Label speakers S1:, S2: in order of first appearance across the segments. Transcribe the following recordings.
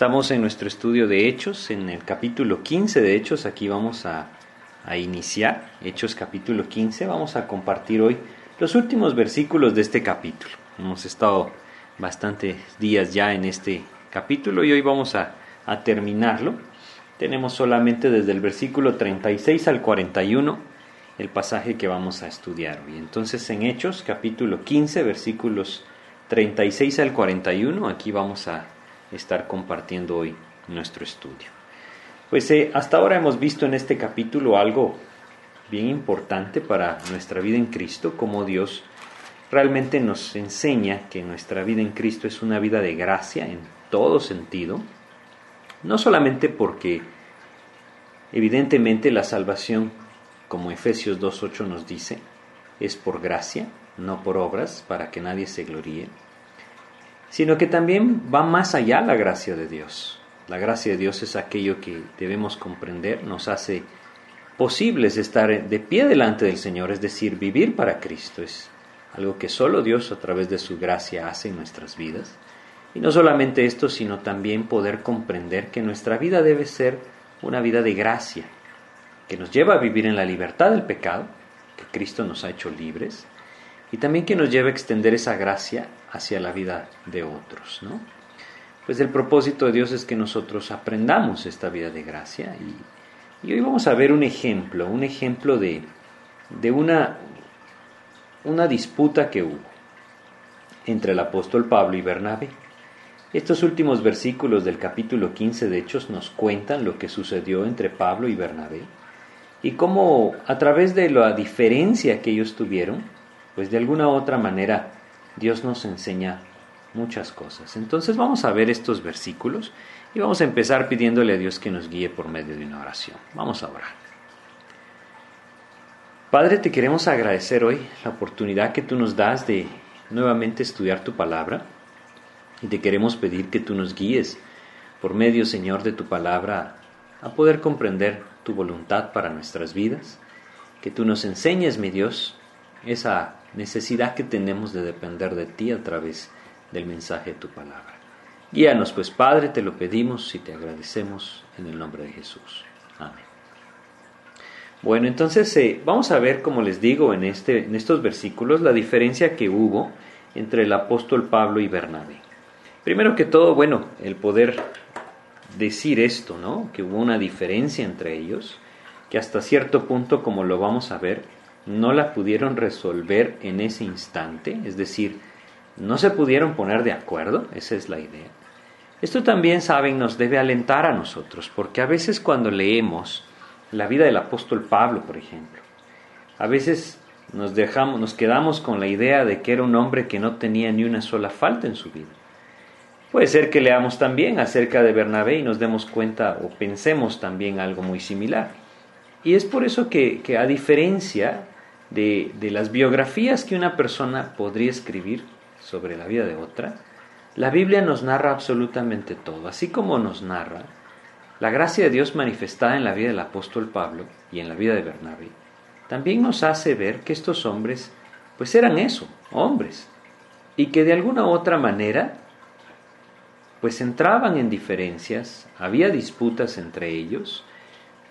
S1: Estamos en nuestro estudio de Hechos, en el capítulo 15 de Hechos, aquí vamos a, iniciar, Hechos capítulo 15, vamos a compartir hoy los últimos versículos de este capítulo. Hemos estado bastantes días ya en este capítulo y hoy vamos a, a terminarlo. Tenemos solamente desde el versículo 36 al 41 el pasaje que vamos a estudiar hoy. Entonces en Hechos capítulo 15 versículos 36 al 41, aquí vamos a estar compartiendo hoy nuestro estudio. Pues eh, hasta ahora hemos visto en este capítulo algo bien importante para nuestra vida en Cristo, como Dios realmente nos enseña que nuestra vida en Cristo es una vida de gracia en todo sentido, no solamente porque evidentemente la salvación, como Efesios 2.8 nos dice, es por gracia, no por obras, para que nadie se gloríe, sino que también va más allá la gracia de Dios. La gracia de Dios es aquello que debemos comprender, nos hace posibles estar de pie delante del Señor, es decir, vivir para Cristo. Es algo que solo Dios a través de su gracia hace en nuestras vidas. Y no solamente esto, sino también poder comprender que nuestra vida debe ser una vida de gracia, que nos lleva a vivir en la libertad del pecado, que Cristo nos ha hecho libres, y también que nos lleve a extender esa gracia hacia la vida de otros, ¿no? Pues el propósito de Dios es que nosotros aprendamos esta vida de gracia y, y hoy vamos a ver un ejemplo, un ejemplo de, de una, una disputa que hubo entre el apóstol Pablo y Bernabé. Estos últimos versículos del capítulo 15 de Hechos nos cuentan lo que sucedió entre Pablo y Bernabé y cómo a través de la diferencia que ellos tuvieron, pues de alguna u otra manera Dios nos enseña muchas cosas. Entonces vamos a ver estos versículos y vamos a empezar pidiéndole a Dios que nos guíe por medio de una oración. Vamos a orar. Padre, te queremos agradecer hoy la oportunidad que tú nos das de nuevamente estudiar tu palabra y te queremos pedir que tú nos guíes por medio, Señor, de tu palabra a poder comprender tu voluntad para nuestras vidas, que tú nos enseñes, mi Dios, esa necesidad que tenemos de depender de ti a través del mensaje de tu palabra. Guíanos pues Padre, te lo pedimos y te agradecemos en el nombre de Jesús. Amén. Bueno, entonces eh, vamos a ver, como les digo en, este, en estos versículos, la diferencia que hubo entre el apóstol Pablo y Bernabé. Primero que todo, bueno, el poder decir esto, ¿no? Que hubo una diferencia entre ellos, que hasta cierto punto, como lo vamos a ver, no la pudieron resolver en ese instante, es decir, no se pudieron poner de acuerdo, esa es la idea. Esto también, saben, nos debe alentar a nosotros, porque a veces cuando leemos la vida del apóstol Pablo, por ejemplo, a veces nos dejamos, nos quedamos con la idea de que era un hombre que no tenía ni una sola falta en su vida. Puede ser que leamos también acerca de Bernabé y nos demos cuenta o pensemos también algo muy similar. Y es por eso que, que a diferencia de, de, las biografías que una persona podría escribir sobre la vida de otra, la Biblia nos narra absolutamente todo, así como nos narra la gracia de Dios manifestada en la vida del apóstol Pablo y en la vida de Bernabé. También nos hace ver que estos hombres, pues eran eso, hombres, y que de alguna u otra manera, pues entraban en diferencias, había disputas entre ellos,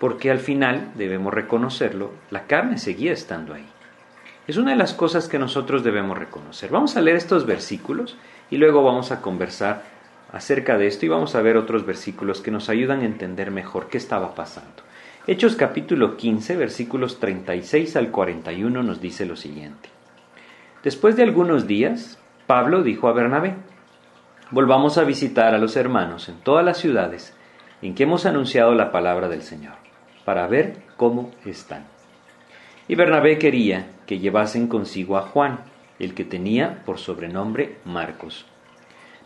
S1: porque al final, debemos reconocerlo, la carne seguía estando ahí. Es una de las cosas que nosotros debemos reconocer. Vamos a leer estos versículos y luego vamos a conversar acerca de esto y vamos a ver otros versículos que nos ayudan a entender mejor qué estaba pasando. Hechos capítulo 15, versículos 36 al 41 nos dice lo siguiente. Después de algunos días, Pablo dijo a Bernabé, volvamos a visitar a los hermanos en todas las ciudades en que hemos anunciado la palabra del Señor para ver cómo están. Y Bernabé quería que llevasen consigo a Juan, el que tenía por sobrenombre Marcos.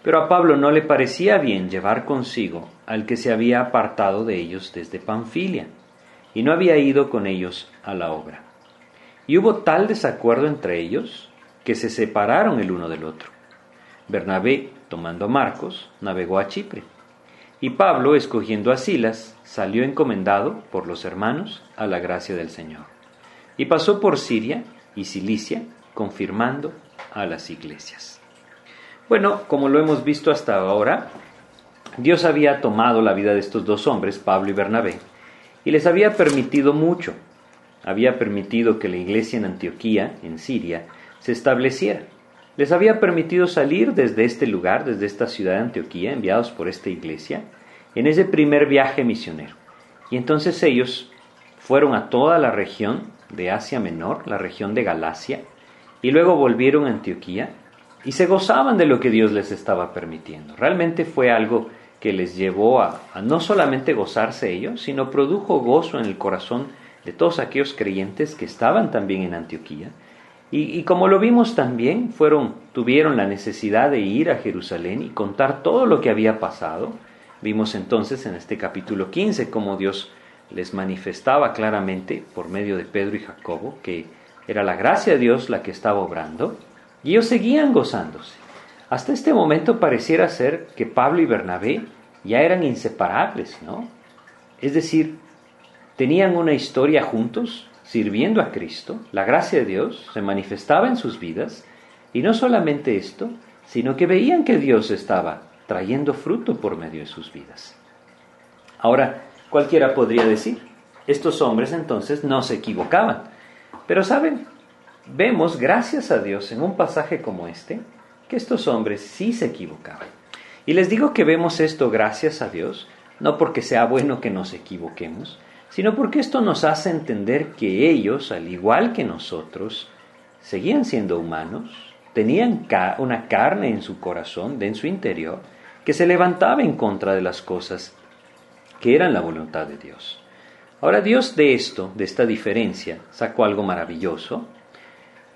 S1: Pero a Pablo no le parecía bien llevar consigo al que se había apartado de ellos desde Panfilia, y no había ido con ellos a la obra. Y hubo tal desacuerdo entre ellos que se separaron el uno del otro. Bernabé, tomando a Marcos, navegó a Chipre y Pablo, escogiendo a Silas, salió encomendado por los hermanos a la gracia del Señor. Y pasó por Siria y Cilicia, confirmando a las iglesias. Bueno, como lo hemos visto hasta ahora, Dios había tomado la vida de estos dos hombres, Pablo y Bernabé, y les había permitido mucho. Había permitido que la iglesia en Antioquía, en Siria, se estableciera. Les había permitido salir desde este lugar, desde esta ciudad de Antioquía, enviados por esta iglesia, en ese primer viaje misionero. Y entonces ellos fueron a toda la región de Asia Menor, la región de Galacia, y luego volvieron a Antioquía y se gozaban de lo que Dios les estaba permitiendo. Realmente fue algo que les llevó a, no solamente gozarse ellos, sino produjo gozo en el corazón de todos aquellos creyentes que estaban también en Antioquía. Y, como lo vimos también, fueron, tuvieron la necesidad de ir a Jerusalén y contar todo lo que había pasado. Vimos entonces en este capítulo 15 cómo Dios les manifestaba claramente por medio de Pedro y Jacobo que era la gracia de Dios la que estaba obrando y ellos seguían gozándose. Hasta este momento pareciera ser que Pablo y Bernabé ya eran inseparables, ¿no? Es decir, tenían una historia juntos, sirviendo a Cristo, la gracia de Dios se manifestaba en sus vidas, y no solamente esto, sino que veían que Dios estaba trayendo fruto por medio de sus vidas. Ahora, cualquiera podría decir, estos hombres entonces no se equivocaban, pero saben, vemos, gracias a Dios, en un pasaje como este, que estos hombres sí se equivocaban. Y les digo que vemos esto gracias a Dios, no porque sea bueno que nos equivoquemos, sino porque esto nos hace entender que ellos, al igual que nosotros, seguían siendo humanos, tenían una carne en su corazón, en su interior, que se levantaba en contra de las cosas que eran la voluntad de Dios. Ahora Dios de esto, de esta diferencia, sacó algo maravilloso,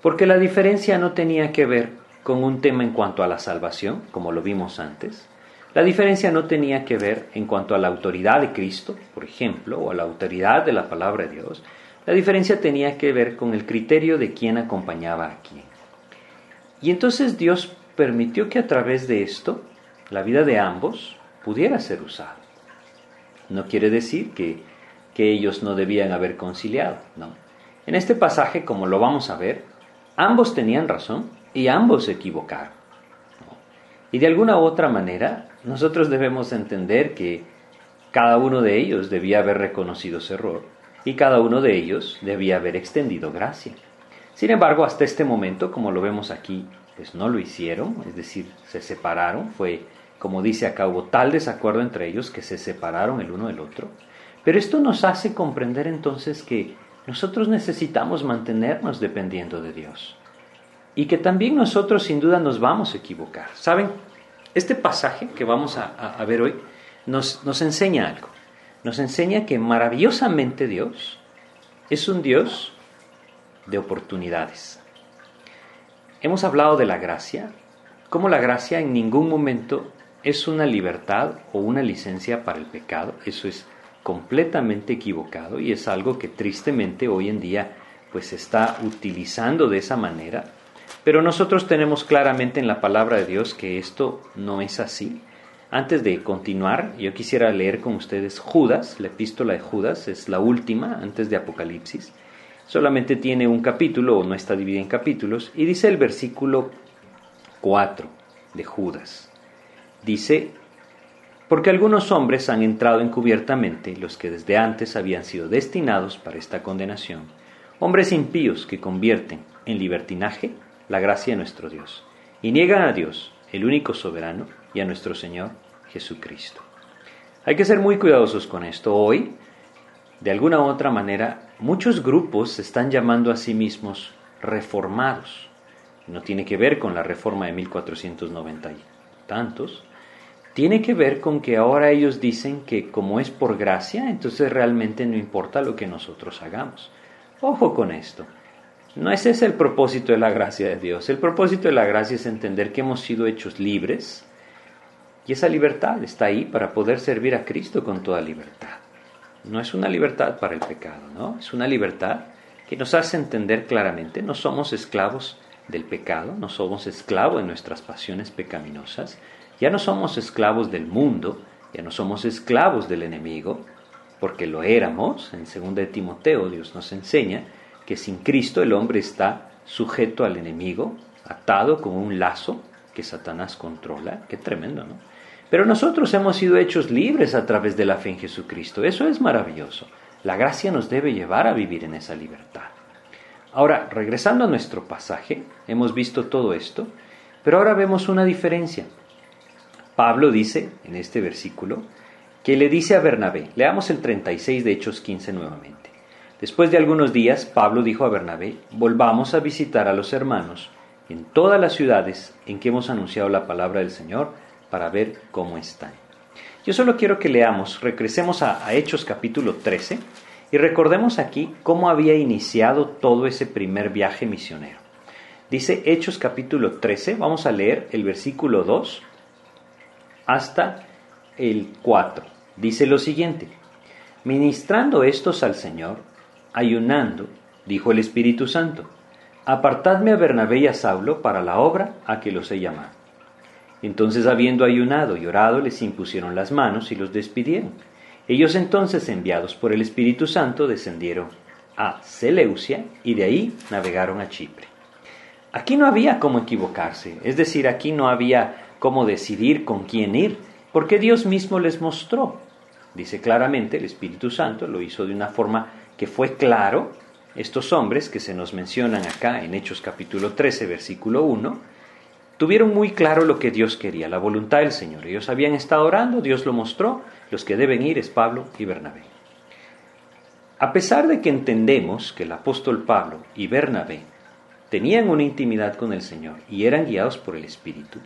S1: porque la diferencia no tenía que ver con un tema en cuanto a la salvación, como lo vimos antes. La diferencia no tenía que ver en cuanto a la autoridad de Cristo, por ejemplo, o a la autoridad de la palabra de Dios. La diferencia tenía que ver con el criterio de quién acompañaba a quién. Y entonces Dios permitió que a través de esto la vida de ambos pudiera ser usada. No quiere decir que que ellos no debían haber conciliado. ¿no? En este pasaje, como lo vamos a ver, ambos tenían razón y ambos se equivocaron. Y de alguna u otra manera, nosotros debemos entender que cada uno de ellos debía haber reconocido su error y cada uno de ellos debía haber extendido gracia. Sin embargo, hasta este momento, como lo vemos aquí, pues no lo hicieron, es decir, se separaron, fue, como dice acá, hubo tal desacuerdo entre ellos que se separaron el uno del otro. Pero esto nos hace comprender entonces que nosotros necesitamos mantenernos dependiendo de Dios. Y que también nosotros sin duda nos vamos a equivocar. ¿Saben? Este pasaje que vamos a, ver hoy nos, nos enseña algo. Nos enseña que maravillosamente Dios es un Dios de oportunidades. Hemos hablado de la gracia, como la gracia en ningún momento es una libertad o una licencia para el pecado, eso es completamente equivocado y es algo que tristemente hoy en día pues se está utilizando de esa manera. Pero nosotros tenemos claramente en la palabra de Dios que esto no es así. Antes de continuar, yo quisiera leer con ustedes Judas, la epístola de Judas, es la última antes de Apocalipsis. Solamente tiene un capítulo o no está dividida en capítulos y dice el versículo 4 de Judas. Dice, porque algunos hombres han entrado encubiertamente, los que desde antes habían sido destinados para esta condenación, hombres impíos que convierten en libertinaje la gracia de nuestro Dios, y niegan a Dios, el único soberano, y a nuestro Señor Jesucristo. Hay que ser muy cuidadosos con esto. Hoy, de alguna u otra manera, muchos grupos se están llamando a sí mismos reformados. No tiene que ver con la reforma de 1490 y tantos, tiene que ver con que ahora ellos dicen que como es por gracia, entonces realmente no importa lo que nosotros hagamos. Ojo con esto. No ese es el propósito de la gracia de Dios. El propósito de la gracia es entender que hemos sido hechos libres y esa libertad está ahí para poder servir a Cristo con toda libertad. No es una libertad para el pecado, ¿no? Es una libertad que nos hace entender claramente, no somos esclavos del pecado, no somos esclavos de nuestras pasiones pecaminosas, ya no somos esclavos del mundo, ya no somos esclavos del enemigo, porque lo éramos. En 2 de Timoteo Dios nos enseña que sin Cristo el hombre está sujeto al enemigo, atado con un lazo que Satanás controla. Qué tremendo, ¿no? Pero nosotros hemos sido hechos libres a través de la fe en Jesucristo. Eso es maravilloso. La gracia nos debe llevar a vivir en esa libertad. Ahora, regresando a nuestro pasaje, hemos visto todo esto, pero ahora vemos una diferencia. Pablo dice en este versículo que le dice a Bernabé, leamos el 36 de Hechos 15 nuevamente. Después de algunos días, Pablo dijo a Bernabé, volvamos a visitar a los hermanos en todas las ciudades en que hemos anunciado la palabra del Señor para ver cómo están. Yo solo quiero que leamos, regresemos a, Hechos capítulo 13 y recordemos aquí cómo había iniciado todo ese primer viaje misionero. Dice Hechos capítulo 13, vamos a leer el versículo 2 hasta el 4. Dice lo siguiente, ministrando estos al Señor, ayunando, dijo el Espíritu Santo, apartadme a Bernabé y a Saulo para la obra a que los he llamado. Entonces, habiendo ayunado y orado, les impusieron las manos y los despidieron. Ellos entonces, enviados por el Espíritu Santo, descendieron a Seleucia y de ahí navegaron a Chipre. Aquí no había cómo equivocarse, es decir, aquí no había cómo decidir con quién ir, porque Dios mismo les mostró. Dice claramente, el Espíritu Santo lo hizo de una forma que fue claro. Estos hombres que se nos mencionan acá en Hechos capítulo 13, versículo 1, tuvieron muy claro lo que Dios quería, la voluntad del Señor. Ellos habían estado orando, Dios lo mostró, los que deben ir es Pablo y Bernabé. A pesar de que entendemos que el apóstol Pablo y Bernabé tenían una intimidad con el Señor y eran guiados por el Espíritu,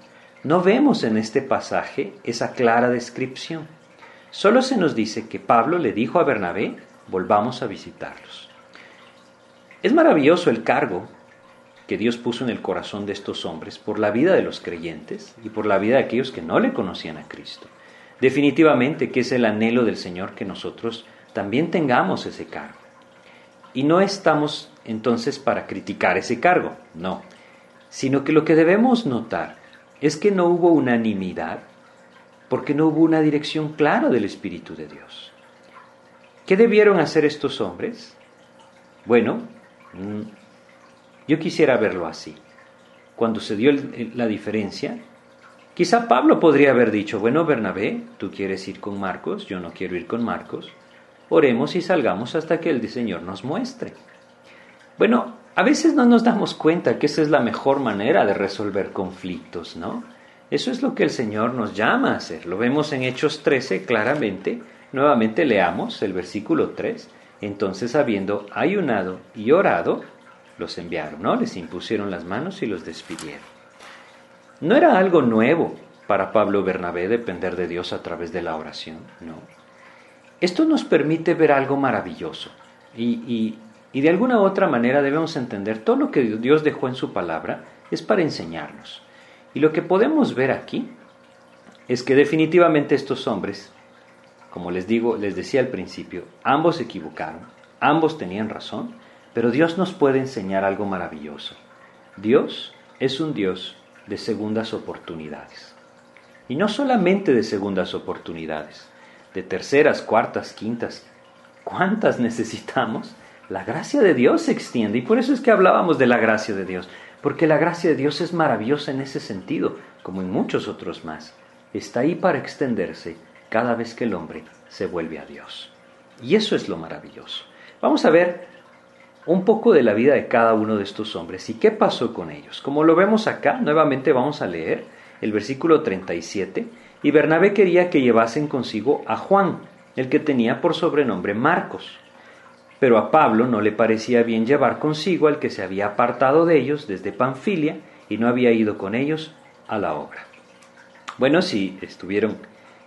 S1: no vemos en este pasaje esa clara descripción. Solo se nos dice que Pablo le dijo a Bernabé, volvamos a visitarlos. Es maravilloso el cargo que Dios puso en el corazón de estos hombres por la vida de los creyentes y por la vida de aquellos que no le conocían a Cristo. Definitivamente que es el anhelo del Señor que nosotros también tengamos ese cargo. Y no estamos entonces para criticar ese cargo, no, sino que lo que debemos notar es que no hubo unanimidad porque no hubo una dirección clara del Espíritu de Dios. ¿Qué debieron hacer estos hombres? Bueno, mm, yo quisiera verlo así. Cuando se dio la diferencia, quizá Pablo podría haber dicho, bueno, Bernabé, tú quieres ir con Marcos, yo no quiero ir con Marcos, oremos y salgamos hasta que el Señor nos muestre. Bueno, a veces no nos damos cuenta que esa es la mejor manera de resolver conflictos, ¿no? Eso es lo que el Señor nos llama a hacer. Lo vemos en Hechos 13 claramente. Nuevamente leamos el versículo 3. Entonces, habiendo ayunado y orado, los enviaron, ¿no? Les impusieron las manos y los despidieron. No era algo nuevo para Pablo Bernabé depender de Dios a través de la oración, no. Esto nos permite ver algo maravilloso y, y de alguna u otra manera debemos entender todo lo que Dios dejó en su palabra es para enseñarnos. Y lo que podemos ver aquí es que definitivamente estos hombres, como les digo, les decía al principio, ambos se equivocaron, ambos tenían razón, pero Dios nos puede enseñar algo maravilloso. Dios es un Dios de segundas oportunidades. Y no solamente de segundas oportunidades, de terceras, cuartas, quintas. ¿Cuántas necesitamos? La gracia de Dios se extiende y por eso es que hablábamos de la gracia de Dios, porque la gracia de Dios es maravillosa en ese sentido, como en muchos otros más. Está ahí para extenderse cada vez que el hombre se vuelve a Dios. Y eso es lo maravilloso. Vamos a ver un poco de la vida de cada uno de estos hombres y qué pasó con ellos. Como lo vemos acá, nuevamente vamos a leer el versículo 37, y Bernabé quería que llevasen consigo a Juan, el que tenía por sobrenombre Marcos. Pero a Pablo no le parecía bien llevar consigo al que se había apartado de ellos desde Panfilia y no había ido con ellos a la obra. Bueno, si estuvieron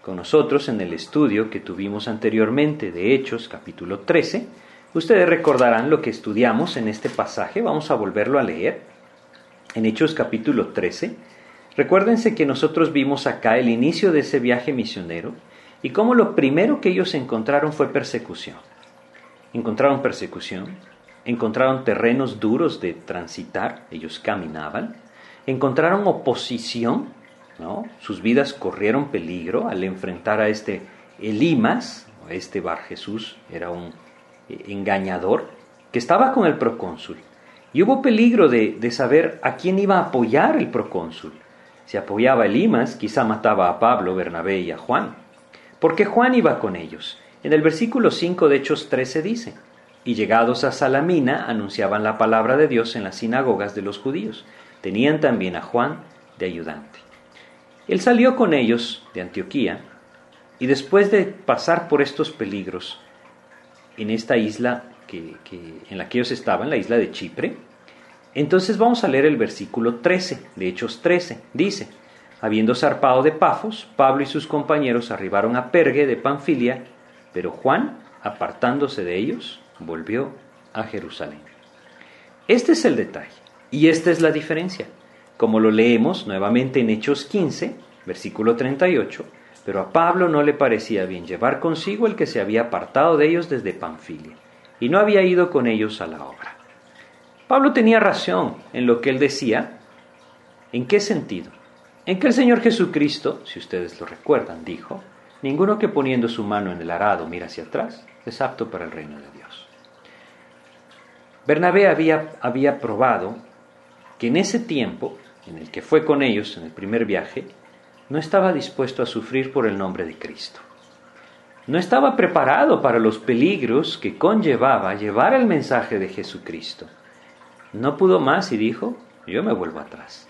S1: con nosotros en el estudio que tuvimos anteriormente de Hechos capítulo 13, Ustedes recordarán lo que estudiamos en este pasaje, vamos a volverlo a leer, en Hechos capítulo 13. Recuérdense que nosotros vimos acá el inicio de ese viaje misionero y cómo lo primero que ellos encontraron fue persecución. Encontraron persecución, encontraron terrenos duros de transitar, ellos caminaban, encontraron oposición, ¿no? sus vidas corrieron peligro al enfrentar a este Elimas, este Bar Jesús, era un engañador que estaba con el procónsul. Y hubo peligro de, saber a quién iba a apoyar el procónsul. Si apoyaba el Limas, quizá mataba a Pablo, Bernabé y a Juan. Porque Juan iba con ellos. En el versículo 5 de Hechos 13 dice, y llegados a Salamina anunciaban la palabra de Dios en las sinagogas de los judíos. Tenían también a Juan de ayudante. Él salió con ellos de Antioquía y después de pasar por estos peligros en esta isla que, en la que ellos estaban, la isla de Chipre, entonces vamos a leer el versículo 13 de Hechos 13. Dice, habiendo zarpado de Pafos, Pablo y sus compañeros arribaron a Pergue de Panfilia, pero Juan, apartándose de ellos, volvió a Jerusalén. Este es el detalle y esta es la diferencia. Como lo leemos nuevamente en Hechos 15, versículo 38, pero a Pablo no le parecía bien llevar consigo el que se había apartado de ellos desde Panfilia, y no había ido con ellos a la obra. Pablo tenía razón en lo que él decía. ¿En qué sentido? En que el Señor Jesucristo, si ustedes lo recuerdan, dijo, ninguno que poniendo su mano en el arado mira hacia atrás es apto para el reino de Dios. Bernabé había, había probado que en ese tiempo, en el que fue con ellos en el primer viaje, no estaba dispuesto a sufrir por el nombre de Cristo. No estaba preparado para los peligros que conllevaba llevar el mensaje de Jesucristo. No pudo más y dijo, yo me vuelvo atrás.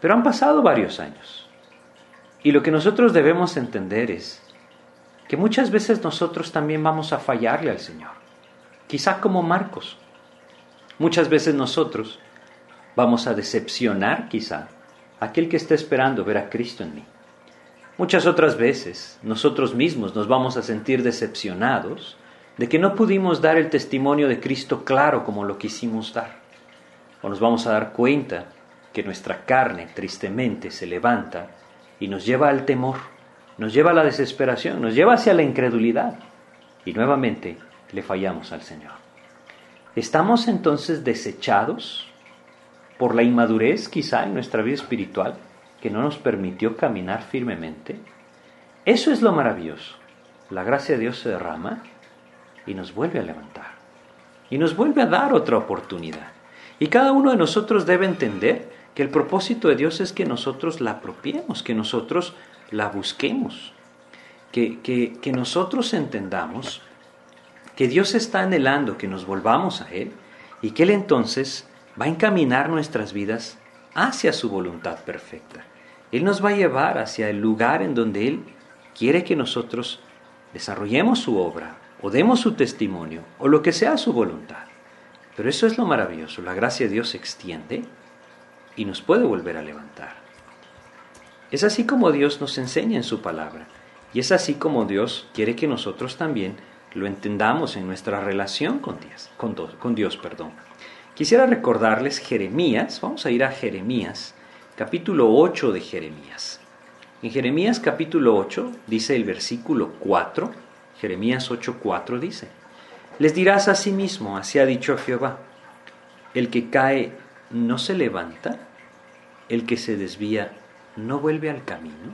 S1: Pero han pasado varios años. Y lo que nosotros debemos entender es que muchas veces nosotros también vamos a fallarle al Señor. Quizá como Marcos. Muchas veces nosotros vamos a decepcionar quizá aquel que está esperando ver a Cristo en mí. Muchas otras veces nosotros mismos nos vamos a sentir decepcionados de que no pudimos dar el testimonio de Cristo claro como lo quisimos dar. O nos vamos a dar cuenta que nuestra carne tristemente se levanta y nos lleva al temor, nos lleva a la desesperación, nos lleva hacia la incredulidad y nuevamente le fallamos al Señor. ¿Estamos entonces desechados por la inmadurez quizá en nuestra vida espiritual que no nos permitió caminar firmemente. Eso es lo maravilloso. La gracia de Dios se derrama y nos vuelve a levantar. Y nos vuelve a dar otra oportunidad. Y cada uno de nosotros debe entender que el propósito de Dios es que nosotros la apropiemos, que nosotros la busquemos, que, que, que nosotros entendamos que Dios está anhelando que nos volvamos a Él y que Él entonces va a encaminar nuestras vidas hacia su voluntad perfecta. Él nos va a llevar hacia el lugar en donde Él quiere que nosotros desarrollemos su obra o demos su testimonio o lo que sea su voluntad. Pero eso es lo maravilloso, la gracia de Dios se extiende y nos puede volver a levantar. Es así como Dios nos enseña en su palabra y es así como Dios quiere que nosotros también lo entendamos en nuestra relación con Dios. Con, Dios perdón. Quisiera recordarles Jeremías, vamos a ir a Jeremías, capítulo 8 de Jeremías. En Jeremías capítulo 8 dice el versículo 4, Jeremías 8:4 dice, les dirás a sí mismo, así ha dicho Jehová, el que cae no se levanta, el que se desvía no vuelve al camino.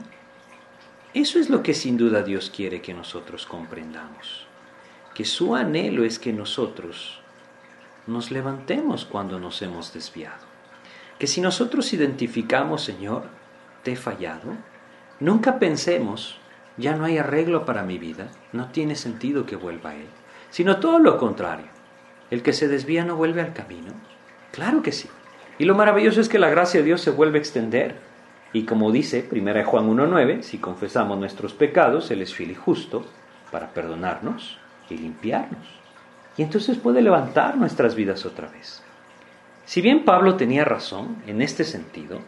S1: Eso es lo que sin duda Dios quiere que nosotros comprendamos, que su anhelo es que nosotros nos levantemos cuando nos hemos desviado. Que si nosotros identificamos, Señor, te he fallado, nunca pensemos, ya no hay arreglo para mi vida, no tiene sentido que vuelva a Él, sino todo lo contrario. El que se desvía no vuelve al camino. Claro que sí. Y lo maravilloso es que la gracia de Dios se vuelve a extender. Y como dice 1 Juan 1.9, si confesamos nuestros pecados, Él es fiel justo para perdonarnos y limpiarnos y entonces puede levantar nuestras vidas otra vez. Si bien Pablo tenía razón en este sentido,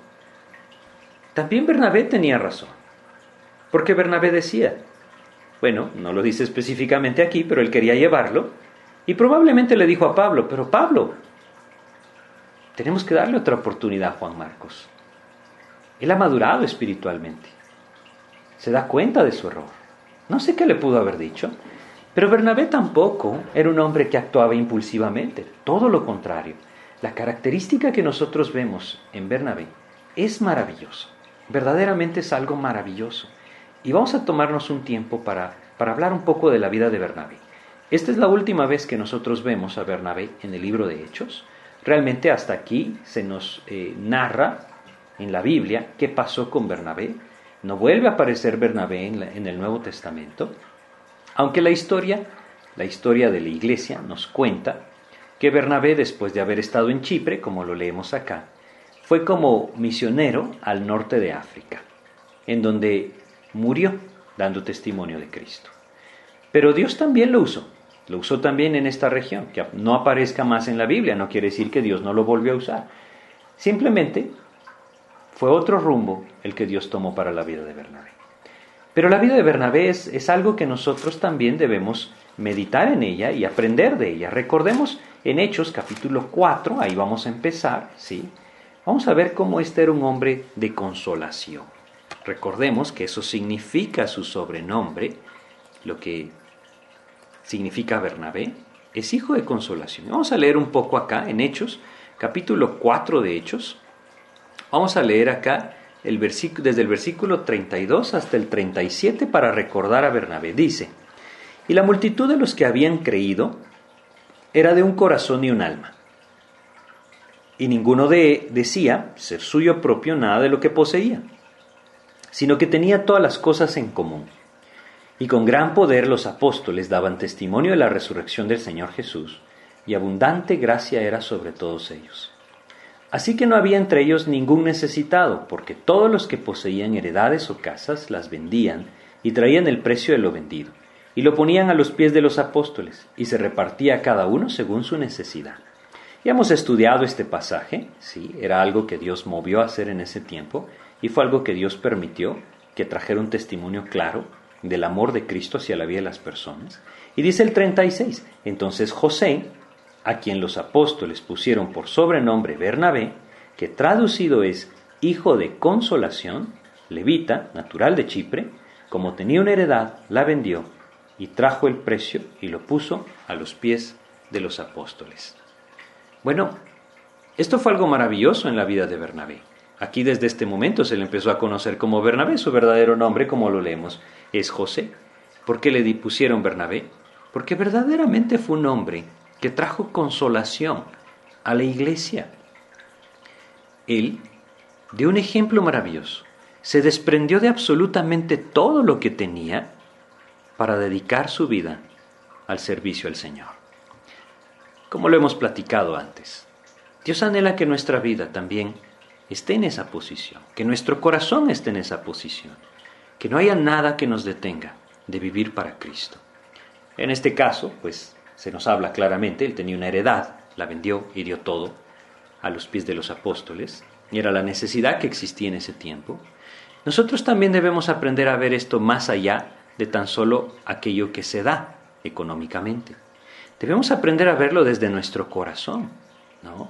S1: también Bernabé tenía razón. Porque Bernabé decía, bueno, no lo dice específicamente aquí, pero él quería llevarlo, y probablemente le dijo a Pablo, pero Pablo, tenemos que darle otra oportunidad a Juan Marcos. Él ha madurado espiritualmente. Se da cuenta de su error. No sé qué le pudo haber dicho, pero Bernabé tampoco era un hombre que actuaba impulsivamente, todo lo contrario. La característica que nosotros vemos en Bernabé es maravilloso, verdaderamente es algo maravilloso. Y vamos a tomarnos un tiempo para, para hablar un poco de la vida de Bernabé. Esta es la última vez que nosotros vemos a Bernabé en el libro de Hechos. Realmente hasta aquí se nos eh, narra en la Biblia qué pasó con Bernabé. No vuelve a aparecer Bernabé en el Nuevo Testamento, aunque la historia, la historia de la iglesia nos cuenta que Bernabé, después de haber estado en Chipre, como lo leemos acá, fue como misionero al norte de África, en donde murió dando testimonio de Cristo. Pero Dios también lo usó, lo usó también en esta región, que no aparezca más en la Biblia, no quiere decir que Dios no lo volvió a usar. Simplemente fue otro rumbo el que Dios tomó para la vida de Bernabé. Pero la vida de Bernabé es, algo que nosotros también debemos meditar en ella y aprender de ella. Recordemos en Hechos capítulo 4, ahí vamos a empezar, ¿sí? Vamos a ver cómo este era un hombre de consolación. Recordemos que eso significa su sobrenombre, lo que significa Bernabé, es hijo de consolación. Vamos a leer un poco acá en Hechos, capítulo 4 de Hechos. Vamos a leer acá desde el versículo 32 hasta el 37 para recordar a Bernabé. Dice, y la multitud de los que habían creído era de un corazón y un alma. Y ninguno de decía ser suyo propio nada de lo que poseía, sino que tenía todas las cosas en común. Y con gran poder los apóstoles daban testimonio de la resurrección del Señor Jesús, y abundante gracia era sobre todos ellos. Así que no había entre ellos ningún necesitado, porque todos los que poseían heredades o casas las vendían y traían el precio de lo vendido y lo ponían a los pies de los apóstoles, y se repartía cada uno según su necesidad. Ya hemos estudiado este pasaje, sí, era algo que Dios movió a hacer en ese tiempo, y fue algo que Dios permitió que trajera un testimonio claro del amor de Cristo hacia la vida de las personas. Y dice el 36, entonces José, a quien los apóstoles pusieron por sobrenombre Bernabé, que traducido es hijo de consolación, levita, natural de Chipre, como tenía una heredad, la vendió y trajo el precio y lo puso a los pies de los apóstoles. Bueno, esto fue algo maravilloso en la vida de Bernabé. Aquí desde este momento se le empezó a conocer como Bernabé, su verdadero nombre, como lo leemos, es José. ¿Por qué le pusieron Bernabé? Porque verdaderamente fue un hombre que trajo consolación a la iglesia. Él dio un ejemplo maravilloso. Se desprendió de absolutamente todo lo que tenía para dedicar su vida al servicio al Señor. Como lo hemos platicado antes, Dios anhela que nuestra vida también esté en esa posición, que nuestro corazón esté en esa posición, que no haya nada que nos detenga de vivir para Cristo. En este caso, pues se nos habla claramente, él tenía una heredad, la vendió y dio todo a los pies de los apóstoles, y era la necesidad que existía en ese tiempo. Nosotros también debemos aprender a ver esto más allá de tan solo aquello que se da económicamente. Debemos aprender a verlo desde nuestro corazón, ¿no?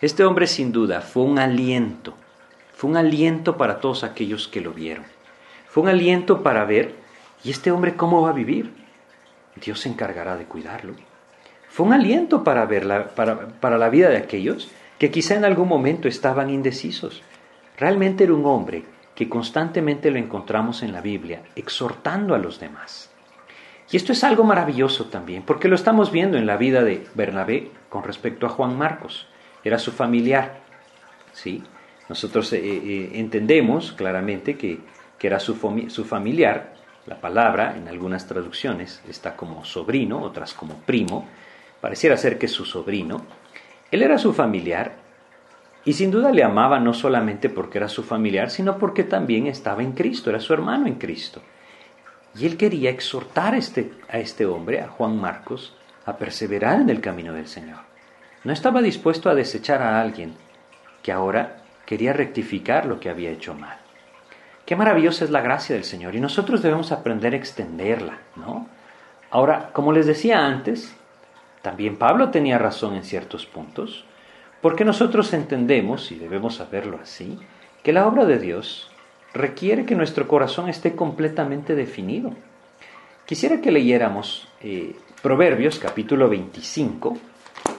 S1: Este hombre sin duda fue un aliento, fue un aliento para todos aquellos que lo vieron. Fue un aliento para ver, ¿y este hombre cómo va a vivir? Dios se encargará de cuidarlo. Fue un aliento para ver para, para la vida de aquellos que quizá en algún momento estaban indecisos. Realmente era un hombre que constantemente lo encontramos en la Biblia, exhortando a los demás. Y esto es algo maravilloso también, porque lo estamos viendo en la vida de Bernabé con respecto a Juan Marcos. Era su familiar. ¿sí? Nosotros eh, eh, entendemos claramente que, que era su, su familiar. La palabra en algunas traducciones está como sobrino, otras como primo. Pareciera ser que es su sobrino. Él era su familiar y sin duda le amaba no solamente porque era su familiar, sino porque también estaba en Cristo, era su hermano en Cristo. Y él quería exhortar a este, a este hombre, a Juan Marcos, a perseverar en el camino del Señor. No estaba dispuesto a desechar a alguien que ahora quería rectificar lo que había hecho mal. Qué maravillosa es la gracia del Señor y nosotros debemos aprender a extenderla, ¿no? Ahora, como les decía antes, también Pablo tenía razón en ciertos puntos. Porque nosotros entendemos, y debemos saberlo así, que la obra de Dios requiere que nuestro corazón esté completamente definido. Quisiera que leyéramos eh, Proverbios capítulo 25,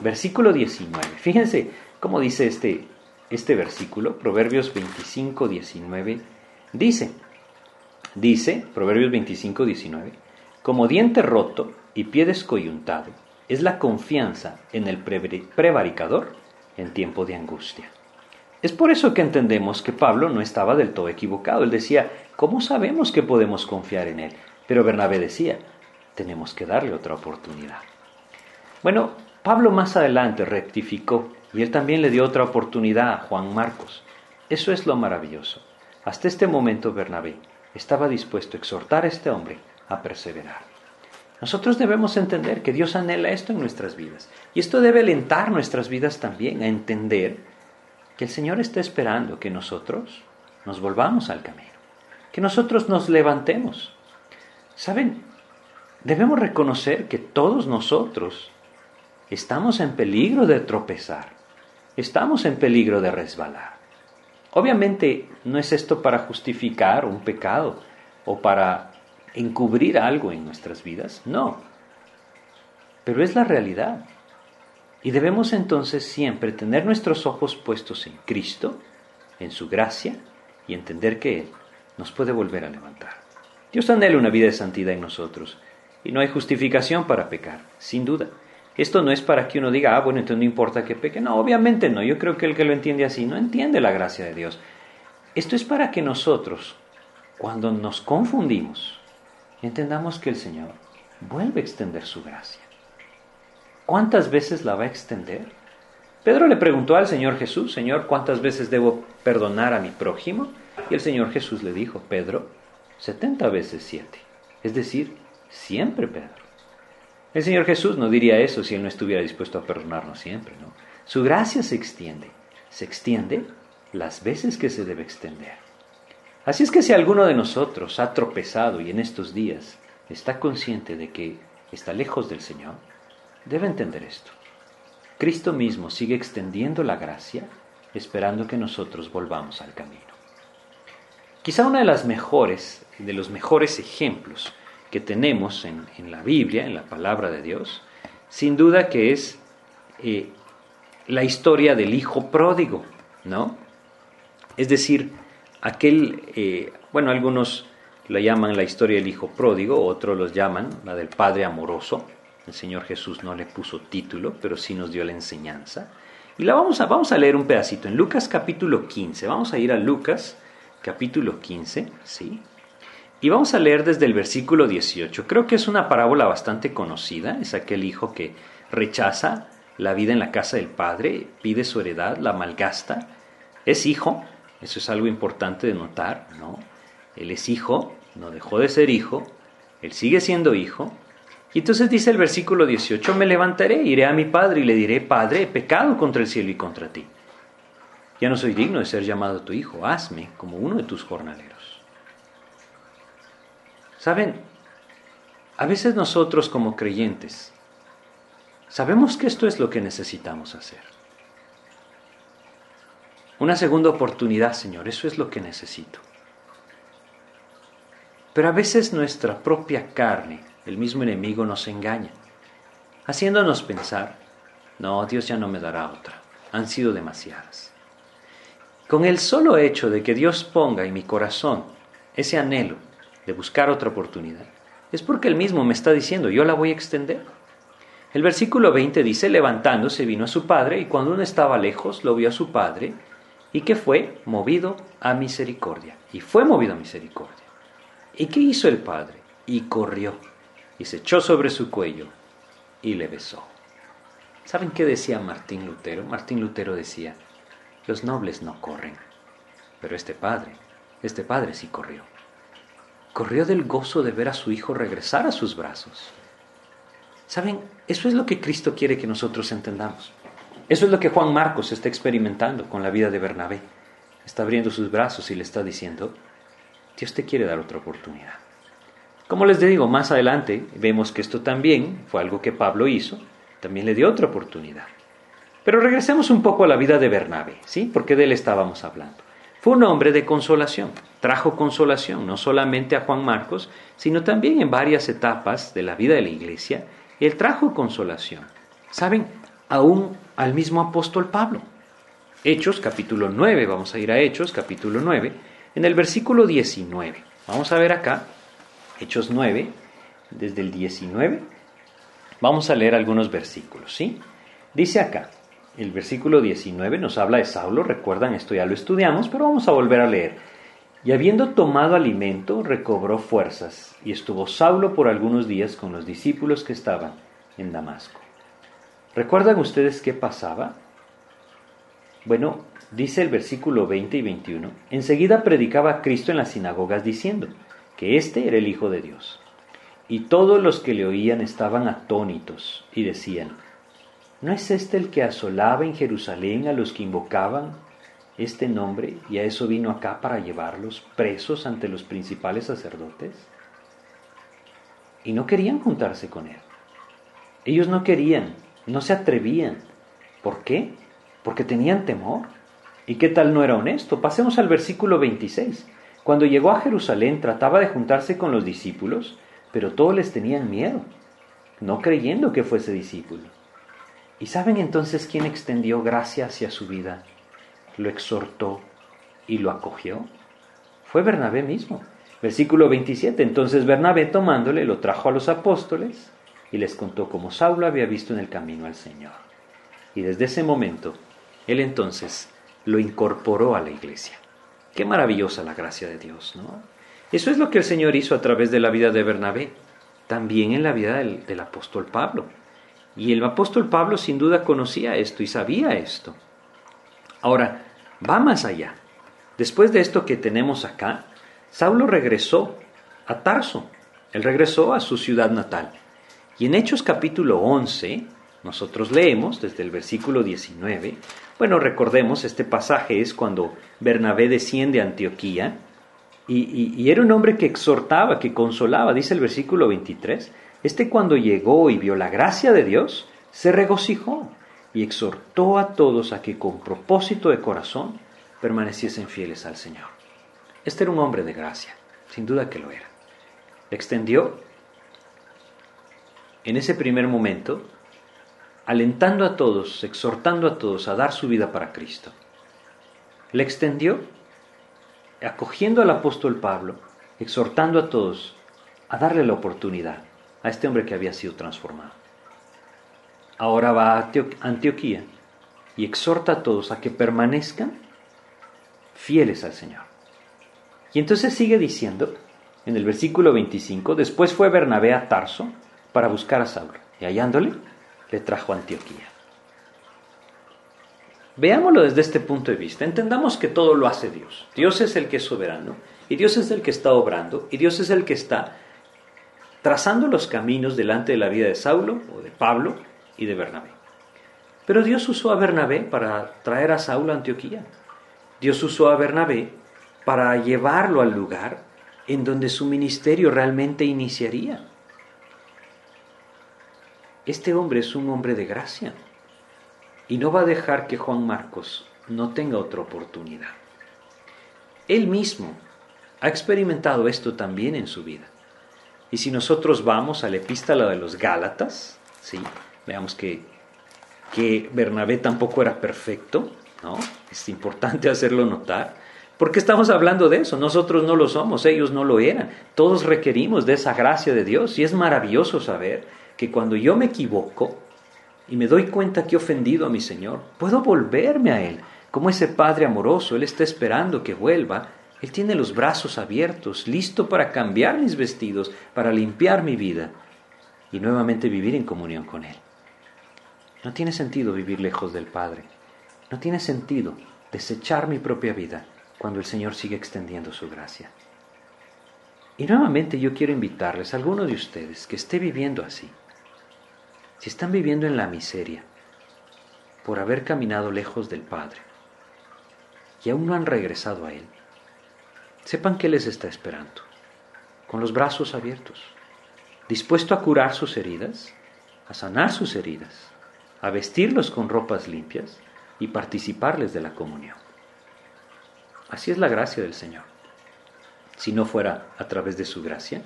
S1: versículo 19. Fíjense cómo dice este, este versículo, Proverbios 25, 19. Dice, dice, Proverbios 25, 19, como diente roto y pie descoyuntado es la confianza en el prevaricador en tiempo de angustia. Es por eso que entendemos que Pablo no estaba del todo equivocado. Él decía, ¿cómo sabemos que podemos confiar en él? Pero Bernabé decía, tenemos que darle otra oportunidad. Bueno, Pablo más adelante rectificó y él también le dio otra oportunidad a Juan Marcos. Eso es lo maravilloso. Hasta este momento Bernabé estaba dispuesto a exhortar a este hombre a perseverar. Nosotros debemos entender que Dios anhela esto en nuestras vidas. Y esto debe alentar nuestras vidas también a entender que el Señor está esperando que nosotros nos volvamos al camino, que nosotros nos levantemos. ¿Saben? Debemos reconocer que todos nosotros estamos en peligro de tropezar, estamos en peligro de resbalar. Obviamente no es esto para justificar un pecado o para encubrir algo en nuestras vidas, no, pero es la realidad. Y debemos entonces siempre tener nuestros ojos puestos en Cristo, en su gracia, y entender que Él nos puede volver a levantar. Dios anhela una vida de santidad en nosotros, y no hay justificación para pecar, sin duda. Esto no es para que uno diga, ah, bueno, entonces no importa que peque. No, obviamente no. Yo creo que el que lo entiende así no entiende la gracia de Dios. Esto es para que nosotros, cuando nos confundimos, entendamos que el Señor vuelve a extender su gracia. ¿Cuántas veces la va a extender? Pedro le preguntó al Señor Jesús, Señor, ¿cuántas veces debo perdonar a mi prójimo? Y el Señor Jesús le dijo, Pedro, setenta veces siete. Es decir, siempre, Pedro. El Señor Jesús no diría eso si Él no estuviera dispuesto a perdonarnos siempre, ¿no? Su gracia se extiende, se extiende las veces que se debe extender. Así es que si alguno de nosotros ha tropezado y en estos días está consciente de que está lejos del Señor, debe entender esto. Cristo mismo sigue extendiendo la gracia esperando que nosotros volvamos al camino. Quizá una de las mejores, de los mejores ejemplos que tenemos en, la Biblia, en la palabra de Dios, sin duda que es eh, la historia del hijo pródigo, ¿no? Es decir, aquel, eh, bueno, algunos la llaman la historia del hijo pródigo, otros los llaman la del padre amoroso, el Señor Jesús no le puso título, pero sí nos dio la enseñanza. Y la vamos a, vamos a leer un pedacito en Lucas capítulo 15. Vamos a ir a Lucas capítulo 15, ¿sí? Y vamos a leer desde el versículo 18. Creo que es una parábola bastante conocida. Es aquel hijo que rechaza la vida en la casa del padre, pide su heredad, la malgasta. Es hijo, eso es algo importante de notar, ¿no? Él es hijo, no dejó de ser hijo, él sigue siendo hijo, y entonces dice el versículo 18, me levantaré, iré a mi padre y le diré, Padre, he pecado contra el cielo y contra ti. Ya no soy digno de ser llamado tu hijo, hazme como uno de tus jornaleros. Saben, a veces nosotros como creyentes sabemos que esto es lo que necesitamos hacer. Una segunda oportunidad, Señor, eso es lo que necesito. Pero a veces nuestra propia carne el mismo enemigo nos engaña, haciéndonos pensar, no, Dios ya no me dará otra, han sido demasiadas. Con el solo hecho de que Dios ponga en mi corazón ese anhelo de buscar otra oportunidad, es porque Él mismo me está diciendo, yo la voy a extender. El versículo 20 dice, levantándose vino a su padre y cuando uno estaba lejos lo vio a su padre y que fue movido a misericordia. Y fue movido a misericordia. ¿Y qué hizo el padre? Y corrió y se echó sobre su cuello y le besó. ¿Saben qué decía Martín Lutero? Martín Lutero decía, los nobles no corren, pero este padre, este padre sí corrió. Corrió del gozo de ver a su hijo regresar a sus brazos. ¿Saben? Eso es lo que Cristo quiere que nosotros entendamos. Eso es lo que Juan Marcos está experimentando con la vida de Bernabé. Está abriendo sus brazos y le está diciendo, Dios te quiere dar otra oportunidad. Como les digo, más adelante vemos que esto también fue algo que Pablo hizo, también le dio otra oportunidad. Pero regresemos un poco a la vida de Bernabé, ¿sí? Porque de él estábamos hablando. Fue un hombre de consolación, trajo consolación no solamente a Juan Marcos, sino también en varias etapas de la vida de la iglesia, él trajo consolación. ¿Saben? Aún al mismo apóstol Pablo. Hechos capítulo 9, vamos a ir a Hechos capítulo 9, en el versículo 19. Vamos a ver acá Hechos 9, desde el 19. Vamos a leer algunos versículos, ¿sí? Dice acá, el versículo 19 nos habla de Saulo, recuerdan, esto ya lo estudiamos, pero vamos a volver a leer. Y habiendo tomado alimento, recobró fuerzas, y estuvo Saulo por algunos días con los discípulos que estaban en Damasco. ¿Recuerdan ustedes qué pasaba? Bueno, dice el versículo 20 y 21, enseguida predicaba Cristo en las sinagogas diciendo que éste era el Hijo de Dios. Y todos los que le oían estaban atónitos y decían, ¿no es este el que asolaba en Jerusalén a los que invocaban este nombre y a eso vino acá para llevarlos presos ante los principales sacerdotes? Y no querían juntarse con él. Ellos no querían, no se atrevían. ¿Por qué? Porque tenían temor. ¿Y qué tal no era honesto? Pasemos al versículo 26. Cuando llegó a Jerusalén trataba de juntarse con los discípulos, pero todos les tenían miedo, no creyendo que fuese discípulo. ¿Y saben entonces quién extendió gracia hacia su vida? Lo exhortó y lo acogió. Fue Bernabé mismo. Versículo 27. Entonces Bernabé tomándole lo trajo a los apóstoles y les contó cómo Saulo había visto en el camino al Señor. Y desde ese momento, él entonces lo incorporó a la iglesia. Qué maravillosa la gracia de Dios, ¿no? Eso es lo que el Señor hizo a través de la vida de Bernabé, también en la vida del, del apóstol Pablo. Y el apóstol Pablo sin duda conocía esto y sabía esto. Ahora, va más allá. Después de esto que tenemos acá, Saulo regresó a Tarso. Él regresó a su ciudad natal. Y en Hechos capítulo 11, nosotros leemos desde el versículo 19, bueno, recordemos, este pasaje es cuando Bernabé desciende a Antioquía y, era un hombre que exhortaba, que consolaba, dice el versículo 23, este cuando llegó y vio la gracia de Dios, se regocijó y exhortó a todos a que con propósito de corazón permaneciesen fieles al Señor. Este era un hombre de gracia, sin duda que lo era. extendió en ese primer momento, alentando a todos, exhortando a todos a dar su vida para Cristo. Le extendió, acogiendo al apóstol Pablo, exhortando a todos a darle la oportunidad a este hombre que había sido transformado. Ahora va a Antioquía y exhorta a todos a que permanezcan fieles al Señor. Y entonces sigue diciendo en el versículo 25, después fue Bernabé a Tarso para buscar a Saulo y hallándole le trajo a Antioquía. Veámoslo desde este punto de vista. Entendamos que todo lo hace Dios. Dios es el que es soberano y Dios es el que está obrando y Dios es el que está trazando los caminos delante de la vida de Saulo o de Pablo y de Bernabé. Pero Dios usó a Bernabé para traer a Saulo a Antioquía. Dios usó a Bernabé para llevarlo al lugar en donde su ministerio realmente iniciaría. Este hombre es un hombre de gracia y no va a dejar que Juan Marcos no tenga otra oportunidad. Él mismo ha experimentado esto también en su vida. Y si nosotros vamos a la epístola de los Gálatas, ¿sí? Veamos que, que Bernabé tampoco era perfecto, ¿no? es importante hacerlo notar, porque estamos hablando de eso, nosotros no lo somos, ellos no lo eran, todos requerimos de esa gracia de Dios y es maravilloso saber que cuando yo me equivoco y me doy cuenta que he ofendido a mi Señor, puedo volverme a Él, como ese Padre amoroso, Él está esperando que vuelva él tiene los brazos abiertos, listo para cambiar mis vestidos, para limpiar mi vida y nuevamente vivir en comunión con Él. No tiene sentido vivir lejos del Padre. No tiene sentido desechar mi propia vida cuando el Señor sigue extendiendo su gracia. Y nuevamente yo quiero invitarles a alguno de ustedes que esté viviendo así. Si están viviendo en la miseria por haber caminado lejos del Padre y aún no han regresado a Él, sepan que les está esperando, con los brazos abiertos, dispuesto a curar sus heridas, a sanar sus heridas, a vestirlos con ropas limpias y participarles de la comunión. Así es la gracia del Señor. Si no fuera a través de su gracia,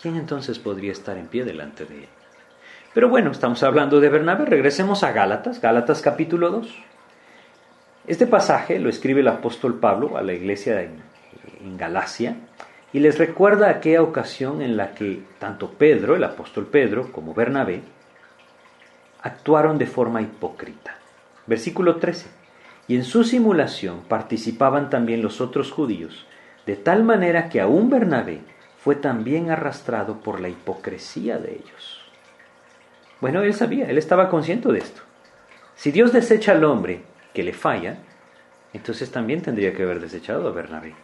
S1: ¿quién entonces podría estar en pie delante de Él? Pero bueno, estamos hablando de Bernabé, regresemos a Gálatas, Gálatas capítulo 2. Este pasaje lo escribe el apóstol Pablo a la iglesia de en Galacia y les recuerda aquella ocasión en la que tanto Pedro, el apóstol Pedro, como Bernabé, actuaron de forma hipócrita. Versículo 13. Y en su simulación participaban también los otros judíos, de tal manera que aún Bernabé fue también arrastrado por la hipocresía de ellos. Bueno, él sabía, él estaba consciente de esto. Si Dios desecha al hombre que le falla, entonces también tendría que haber desechado a Bernabé.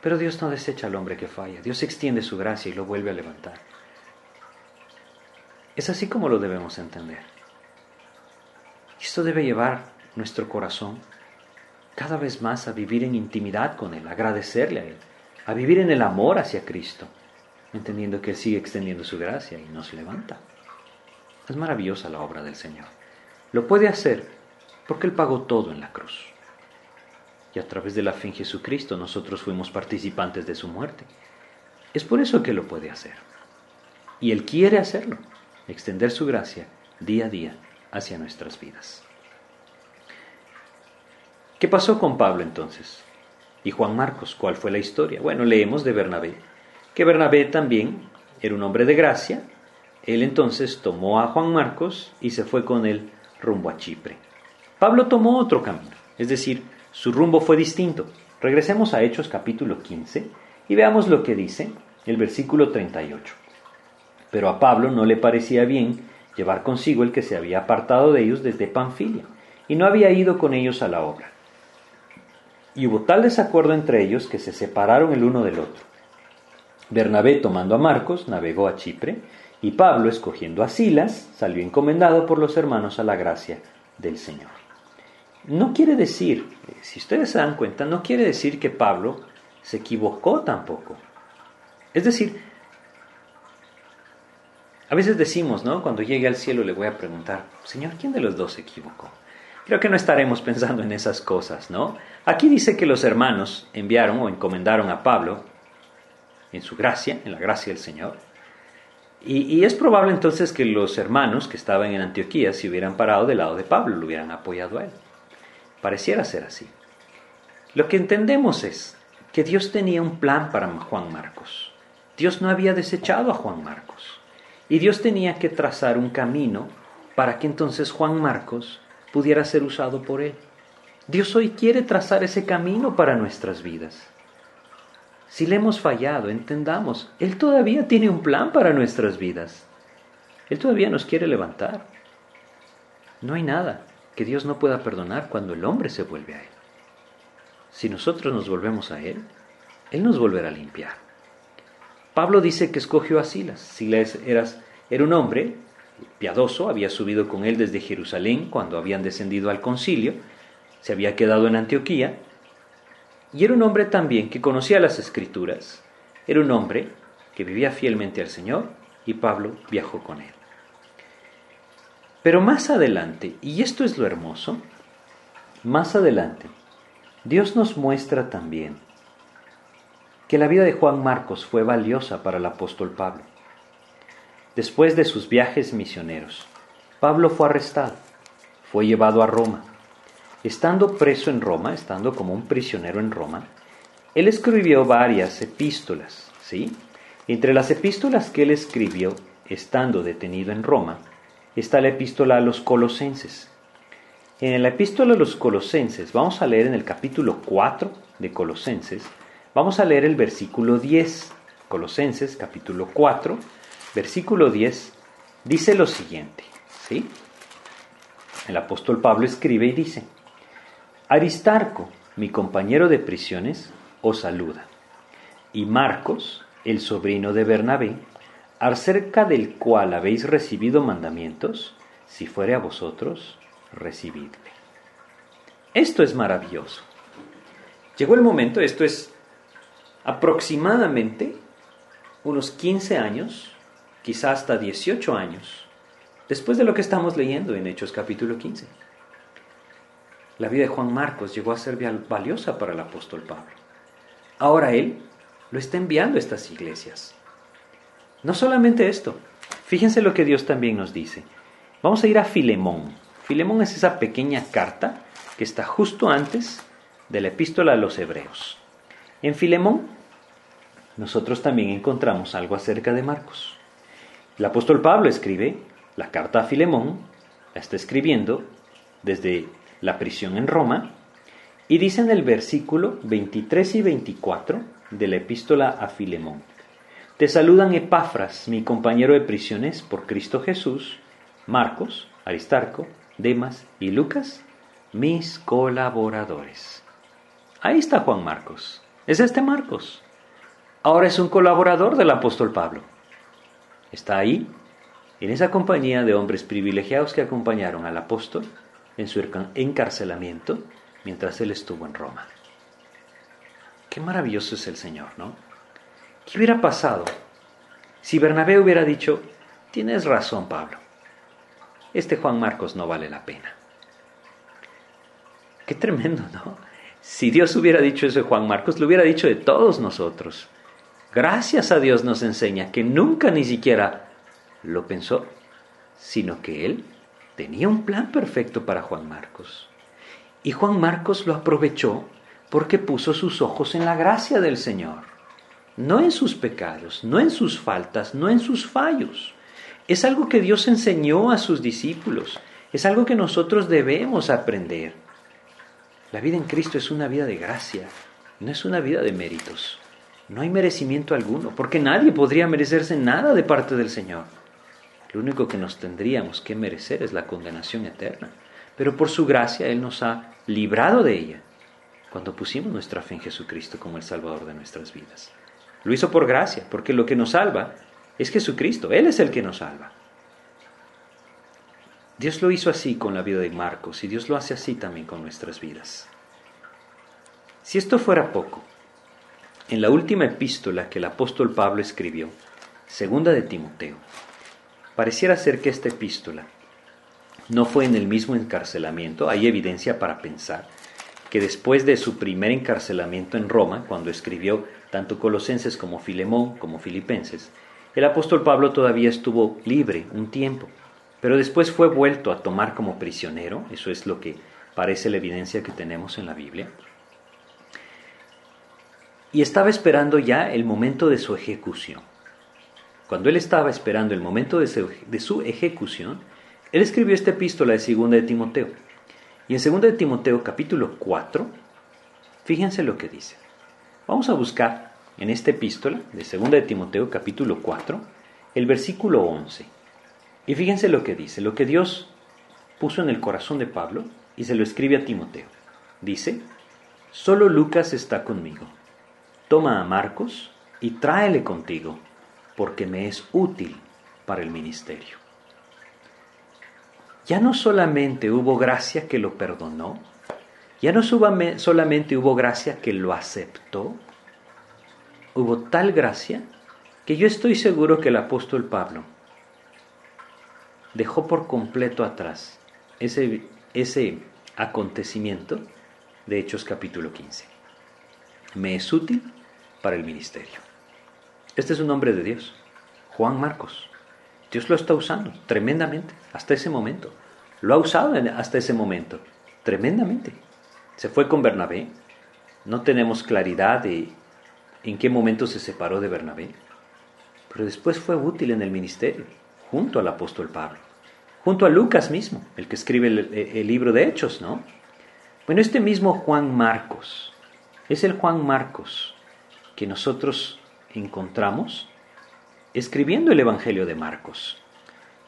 S1: Pero Dios no desecha al hombre que falla, Dios extiende su gracia y lo vuelve a levantar. Es así como lo debemos entender. Esto debe llevar nuestro corazón cada vez más a vivir en intimidad con Él, a agradecerle a Él, a vivir en el amor hacia Cristo, entendiendo que Él sigue extendiendo su gracia y nos levanta. Es maravillosa la obra del Señor. Lo puede hacer porque Él pagó todo en la cruz. Y a través de la fe en Jesucristo nosotros fuimos participantes de su muerte. Es por eso que lo puede hacer. Y Él quiere hacerlo, extender su gracia día a día hacia nuestras vidas. ¿Qué pasó con Pablo entonces? Y Juan Marcos, ¿cuál fue la historia? Bueno, leemos de Bernabé, que Bernabé también era un hombre de gracia. Él entonces tomó a Juan Marcos y se fue con él rumbo a Chipre. Pablo tomó otro camino, es decir, su rumbo fue distinto. Regresemos a Hechos capítulo 15 y veamos lo que dice el versículo 38. Pero a Pablo no le parecía bien llevar consigo el que se había apartado de ellos desde Panfilia, y no había ido con ellos a la obra. Y hubo tal desacuerdo entre ellos que se separaron el uno del otro. Bernabé, tomando a Marcos, navegó a Chipre, y Pablo, escogiendo a Silas, salió encomendado por los hermanos a la gracia del Señor. No quiere decir, si ustedes se dan cuenta, no quiere decir que Pablo se equivocó tampoco. Es decir, a veces decimos, ¿no? Cuando llegue al cielo le voy a preguntar, Señor, ¿quién de los dos se equivocó? Creo que no estaremos pensando en esas cosas, ¿no? Aquí dice que los hermanos enviaron o encomendaron a Pablo en su gracia, en la gracia del Señor. Y, es probable entonces que los hermanos que estaban en Antioquía se hubieran parado del lado de Pablo, lo hubieran apoyado a él. Pareciera ser así. Lo que entendemos es que Dios tenía un plan para Juan Marcos. Dios no había desechado a Juan Marcos. Y Dios tenía que trazar un camino para que entonces Juan Marcos pudiera ser usado por Él. Dios hoy quiere trazar ese camino para nuestras vidas. Si le hemos fallado, entendamos, Él todavía tiene un plan para nuestras vidas. Él todavía nos quiere levantar. No hay nada que Dios no pueda perdonar cuando el hombre se vuelve a Él. Si nosotros nos volvemos a Él, Él nos volverá a limpiar. Pablo dice que escogió a Silas. Silas era, un hombre piadoso, había subido con él desde Jerusalén cuando habían descendido al concilio, se había quedado en Antioquía, y era un hombre también que conocía las escrituras, era un hombre que vivía fielmente al Señor, y Pablo viajó con él. Pero más adelante, y esto es lo hermoso, más adelante, Dios nos muestra también que la vida de Juan Marcos fue valiosa para el apóstol Pablo. Después de sus viajes misioneros, Pablo fue arrestado, fue llevado a Roma. Estando preso en Roma, estando como un prisionero en Roma, él escribió varias epístolas, ¿sí? Entre las epístolas que él escribió, estando detenido en Roma, está la epístola a los colosenses. En la epístola a los colosenses, vamos a leer en el capítulo 4 de Colosenses, Vamos a leer el versículo 10, Colosenses capítulo 4, versículo 10, dice lo siguiente, ¿sí? El apóstol Pablo escribe y dice, Aristarco, mi compañero de prisiones, os saluda, y Marcos, el sobrino de Bernabé, acerca del cual habéis recibido mandamientos, si fuere a vosotros, recibidle. Esto es maravilloso. Llegó el momento, esto es aproximadamente unos 15 años, quizá hasta 18 años, después de lo que estamos leyendo en Hechos capítulo 15. La vida de Juan Marcos llegó a ser valiosa para el apóstol Pablo. Ahora él lo está enviando a estas iglesias. No solamente esto, fíjense lo que Dios también nos dice. Vamos a ir a Filemón. Filemón es esa pequeña carta que está justo antes de la epístola a los hebreos. En Filemón nosotros también encontramos algo acerca de Marcos. El apóstol Pablo escribe la carta a Filemón, la está escribiendo desde la prisión en Roma, y dice en el versículo 23 y 24 de la epístola a Filemón, Te saludan Epafras, mi compañero de prisiones por Cristo Jesús, Marcos, Aristarco, Demas y Lucas, mis colaboradores. Ahí está Juan Marcos. Es este Marcos. Ahora es un colaborador del apóstol Pablo. Está ahí, en esa compañía de hombres privilegiados que acompañaron al apóstol en su encarcelamiento mientras él estuvo en Roma. Qué maravilloso es el Señor, ¿no? ¿Qué hubiera pasado si Bernabé hubiera dicho, tienes razón, Pablo, este Juan Marcos no vale la pena? Qué tremendo, ¿no? Si Dios hubiera dicho eso de Juan Marcos, lo hubiera dicho de todos nosotros. Gracias a Dios nos enseña que nunca ni siquiera lo pensó, sino que Él tenía un plan perfecto para Juan Marcos. Y Juan Marcos lo aprovechó porque puso sus ojos en la gracia del Señor, no en sus pecados, no en sus faltas, no en sus fallos. Es algo que Dios enseñó a sus discípulos, es algo que nosotros debemos aprender. La vida en Cristo es una vida de gracia, no es una vida de méritos. No hay merecimiento alguno, porque nadie podría merecerse nada de parte del Señor. Lo único que nos tendríamos que merecer es la condenación eterna. Pero por su gracia Él nos ha librado de ella cuando pusimos nuestra fe en Jesucristo como el Salvador de nuestras vidas. Lo hizo por gracia, porque lo que nos salva es Jesucristo. Él es el que nos salva. Dios lo hizo así con la vida de Marcos y Dios lo hace así también con nuestras vidas. Si esto fuera poco, en la última epístola que el apóstol Pablo escribió, segunda de Timoteo, pareciera ser que esta epístola no fue en el mismo encarcelamiento, hay evidencia para pensar que después de su primer encarcelamiento en Roma, cuando escribió tanto Colosenses como Filemón como Filipenses, el apóstol Pablo todavía estuvo libre un tiempo pero después fue vuelto a tomar como prisionero, eso es lo que parece la evidencia que tenemos en la Biblia, y estaba esperando ya el momento de su ejecución. Cuando él estaba esperando el momento de su, ejecución, él escribió esta epístola de 2 de Timoteo. Y en 2 de Timoteo capítulo 4, fíjense lo que dice. Vamos a buscar en esta epístola de 2 de Timoteo capítulo 4 el versículo 11. Y fíjense lo que dice, lo que Dios puso en el corazón de Pablo y se lo escribe a Timoteo. Dice, solo Lucas está conmigo. Toma a Marcos y tráele contigo, porque me es útil para el ministerio. Ya no solamente hubo gracia que lo perdonó, ya no solamente hubo gracia que lo aceptó, hubo tal gracia que yo estoy seguro que el apóstol Pablo dejó por completo atrás ese, ese acontecimiento de Hechos capítulo 15. Me es útil para el ministerio. Este es un hombre de Dios, Juan Marcos. Dios lo está usando tremendamente hasta ese momento. Lo ha usado hasta ese momento tremendamente. Se fue con Bernabé. No tenemos claridad de en qué momento se separó de Bernabé. Pero después fue útil en el ministerio junto al apóstol Pablo, junto a Lucas mismo, el que escribe el, libro de Hechos, ¿no? Bueno, este mismo Juan Marcos, es el Juan Marcos que nosotros encontramos escribiendo el Evangelio de Marcos.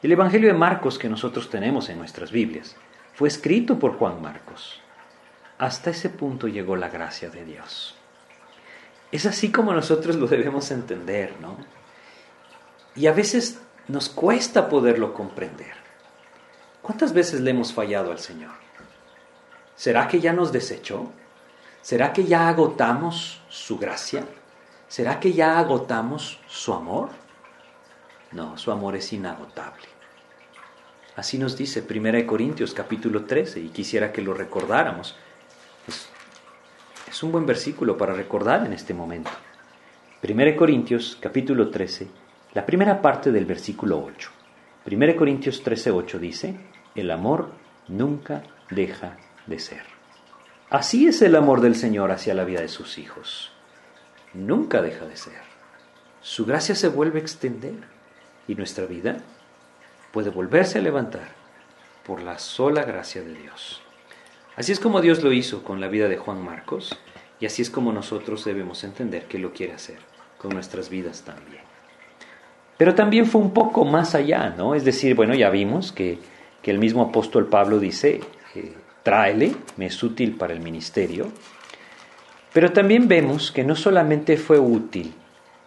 S1: El Evangelio de Marcos que nosotros tenemos en nuestras Biblias fue escrito por Juan Marcos. Hasta ese punto llegó la gracia de Dios. Es así como nosotros lo debemos entender, ¿no? Y a veces nos cuesta poderlo comprender. ¿Cuántas veces le hemos fallado al Señor? ¿Será que ya nos desechó? ¿Será que ya agotamos su gracia? ¿Será que ya agotamos su amor? No, su amor es inagotable. Así nos dice 1 Corintios capítulo 13 y quisiera que lo recordáramos. Es, un buen versículo para recordar en este momento. 1 Corintios capítulo 13 la primera parte del versículo 8. 1 Corintios 13:8 dice, el amor nunca deja de ser. Así es el amor del Señor hacia la vida de sus hijos. Nunca deja de ser. Su gracia se vuelve a extender y nuestra vida puede volverse a levantar por la sola gracia de Dios. Así es como Dios lo hizo con la vida de Juan Marcos y así es como nosotros debemos entender que lo quiere hacer con nuestras vidas también. Pero también fue un poco más allá, ¿no? Es decir, bueno, ya vimos que, el mismo apóstol Pablo dice, eh, tráele, me es útil para el ministerio, pero también vemos que no solamente fue útil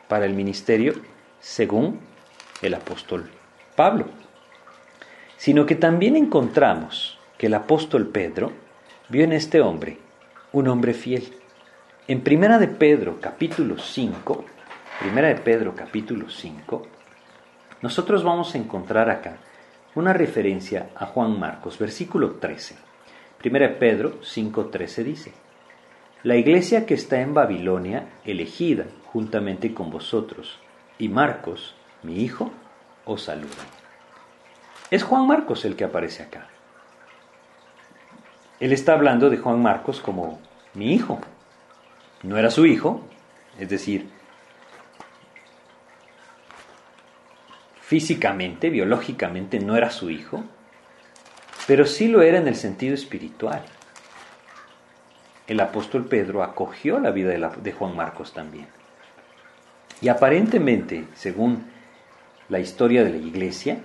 S1: para el ministerio, según el apóstol Pablo, sino que también encontramos que el apóstol Pedro vio en este hombre un hombre fiel. En Primera de Pedro capítulo 5, Primera de Pedro capítulo 5, nosotros vamos a encontrar acá una referencia a Juan Marcos, versículo 13. Primera Pedro 5:13 dice: La iglesia que está en Babilonia, elegida juntamente con vosotros, y Marcos, mi hijo, os saluda. Es Juan Marcos el que aparece acá. Él está hablando de Juan Marcos como mi hijo. No era su hijo, es decir, físicamente, biológicamente no era su hijo, pero sí lo era en el sentido espiritual. El apóstol Pedro acogió la vida de, Juan Marcos también. Y aparentemente, según la historia de la iglesia,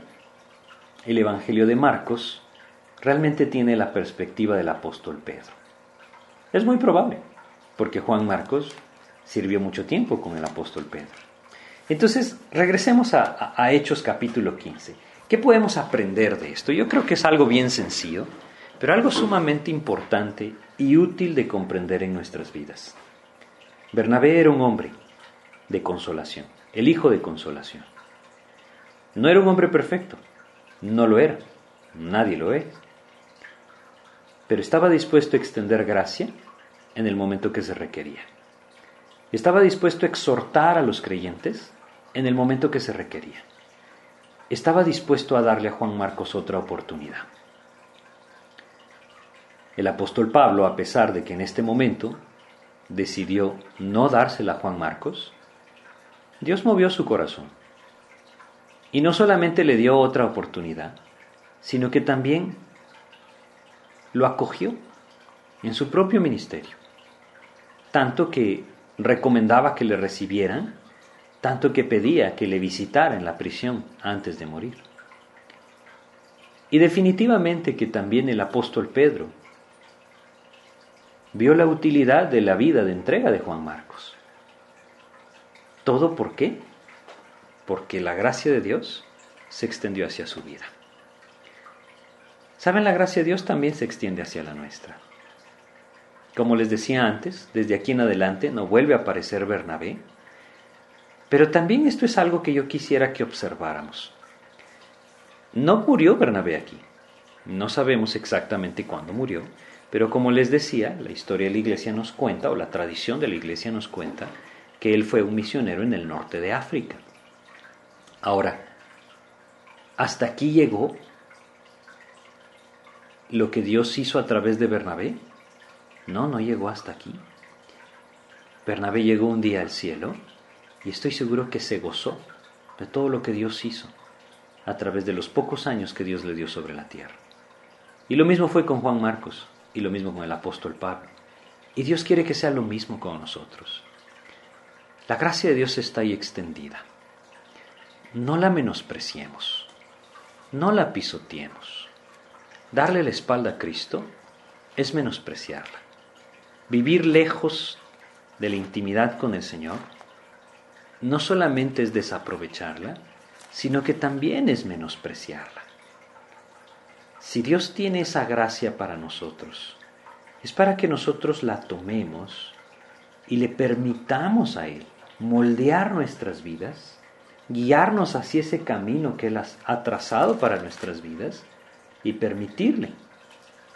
S1: el Evangelio de Marcos realmente tiene la perspectiva del apóstol Pedro. Es muy probable, porque Juan Marcos sirvió mucho tiempo con el apóstol Pedro. Entonces, regresemos a, Hechos capítulo 15. ¿Qué podemos aprender de esto? Yo creo que es algo bien sencillo, pero algo sumamente importante y útil de comprender en nuestras vidas. Bernabé era un hombre de consolación, el hijo de consolación. No era un hombre perfecto, no lo era, nadie lo es. Pero estaba dispuesto a extender gracia en el momento que se requería. Estaba dispuesto a exhortar a los creyentes en el momento que se requería. Estaba dispuesto a darle a Juan Marcos otra oportunidad. El apóstol Pablo, a pesar de que en este momento decidió no dársela a Juan Marcos, Dios movió su corazón y no solamente le dio otra oportunidad, sino que también lo acogió en su propio ministerio. Tanto que recomendaba que le recibieran, tanto que pedía que le visitara en la prisión antes de morir. Y definitivamente que también el apóstol Pedro vio la utilidad de la vida de entrega de Juan Marcos. ¿Todo por qué? porque la gracia de Dios se extendió hacia su vida. ¿Saben? La gracia de Dios también se extiende hacia la nuestra. Como les decía antes, desde aquí en adelante no vuelve a aparecer Bernabé, pero también esto es algo que yo quisiera que observáramos. No murió Bernabé aquí. No sabemos exactamente cuándo murió, pero como les decía, la historia de la iglesia nos cuenta, o la tradición de la iglesia nos cuenta, que él fue un misionero en el norte de África. Ahora, hasta aquí llegó lo que Dios hizo a través de Bernabé. No, no llegó hasta aquí. Bernabé llegó un día al cielo y estoy seguro que se gozó de todo lo que Dios hizo a través de los pocos años que Dios le dio sobre la tierra. Y lo mismo fue con Juan Marcos y lo mismo con el apóstol Pablo. Y Dios quiere que sea lo mismo con nosotros. La gracia de Dios está ahí extendida no la menospreciemos, no la pisoteemos. Darle la espalda a Cristo es menospreciarla. Vivir lejos de la intimidad con el Señor no solamente es desaprovecharla, sino que también es menospreciarla. Si Dios tiene esa gracia para nosotros, es para que nosotros la tomemos y le permitamos a Él moldear nuestras vidas guiarnos hacia ese camino que Él ha trazado para nuestras vidas y permitirle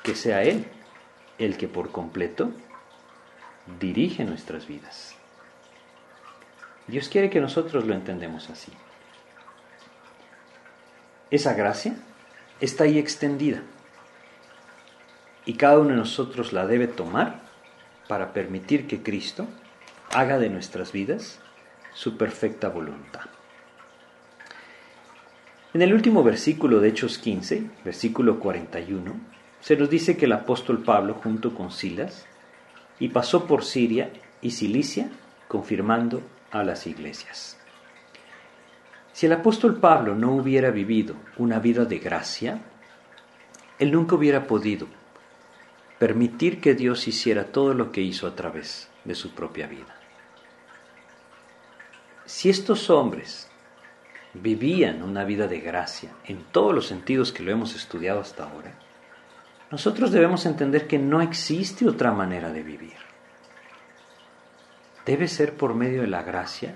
S1: que sea Él el que por completo dirige nuestras vidas. Dios quiere que nosotros lo entendemos así. Esa gracia está ahí extendida y cada uno de nosotros la debe tomar para permitir que Cristo haga de nuestras vidas su perfecta voluntad. En el último versículo de Hechos 15, versículo 41, se nos dice que el apóstol Pablo, junto con Silas, y pasó por Siria y Cilicia, confirmando a las iglesias. Si el apóstol Pablo no hubiera vivido una vida de gracia, él nunca hubiera podido permitir que Dios hiciera todo lo que hizo a través de su propia vida. Si estos hombres vivían una vida de gracia en todos los sentidos que lo hemos estudiado hasta ahora, nosotros debemos entender que no existe otra manera de vivir. Debe ser por medio de la gracia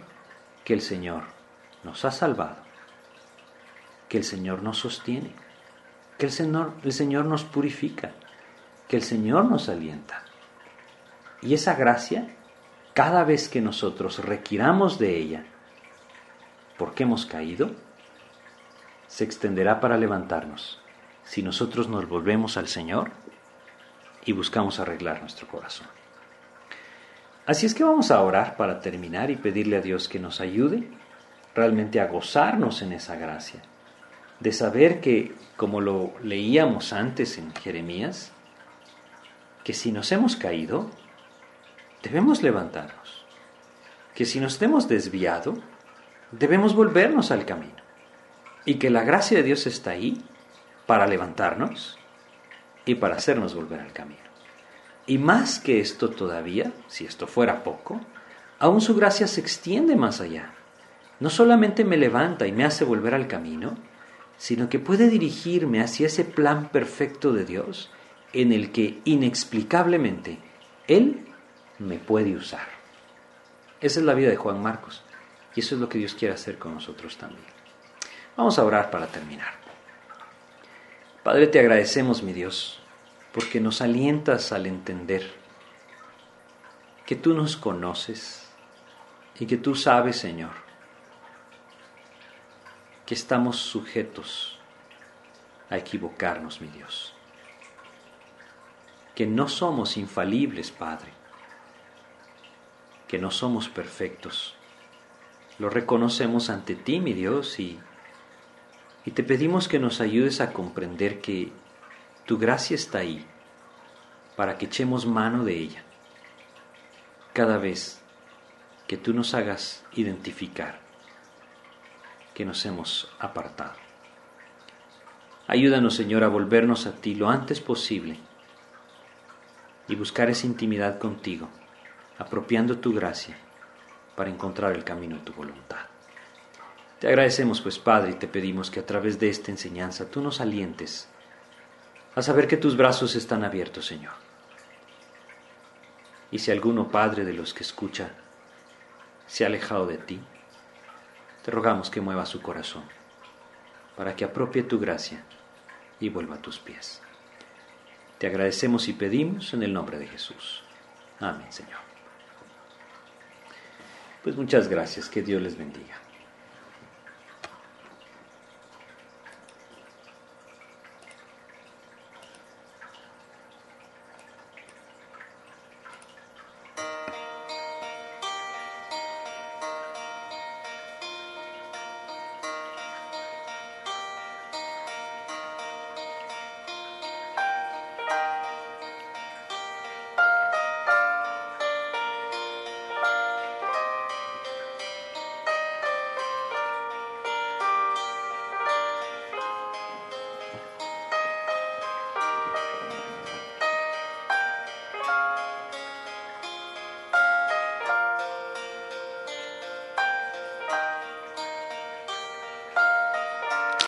S1: que el Señor nos ha salvado, que el Señor nos sostiene, que el Señor, el Señor nos purifica, que el Señor nos alienta. Y esa gracia, cada vez que nosotros requiramos de ella, porque hemos caído, se extenderá para levantarnos si nosotros nos volvemos al Señor y buscamos arreglar nuestro corazón. Así es que vamos a orar para terminar y pedirle a Dios que nos ayude realmente a gozarnos en esa gracia, de saber que, como lo leíamos antes en Jeremías, que si nos hemos caído, debemos levantarnos, que si nos hemos desviado, debemos volvernos al camino, y que la gracia de Dios está ahí para levantarnos y para hacernos volver al camino. Y más que esto todavía, si esto fuera poco, aún su gracia se extiende más allá. No solamente me levanta y me hace volver al camino, sino que puede dirigirme hacia ese plan perfecto de Dios en el que inexplicablemente Él me puede usar. Esa es la vida de Juan Marcos y eso es lo que Dios quiere hacer con nosotros también. Vamos a orar para terminar. Padre, te agradecemos, mi Dios, porque nos alientas al entender que tú nos conoces y que tú sabes, Señor, que estamos sujetos a equivocarnos, mi Dios que no somos infalibles, Padre, que no somos perfectos. Lo reconocemos ante ti, mi Dios, y, y te pedimos que nos ayudes a comprender que tu gracia está ahí para que echemos mano de ella cada vez que tú nos hagas identificar que nos hemos apartado. Ayúdanos, Señor, a volvernos a ti lo antes posible y buscar esa intimidad contigo, apropiando tu gracia para encontrar el camino de tu voluntad. Te agradecemos pues Padre y te pedimos que a través de esta enseñanza tú nos alientes a saber que tus brazos están abiertos, Señor. Y si alguno, Padre, de los que escucha, se ha alejado de ti, te rogamos que mueva su corazón para que apropie tu gracia y vuelva a tus pies. Te agradecemos y pedimos en el nombre de Jesús. Amén, Señor. Pues muchas gracias, que Dios les bendiga.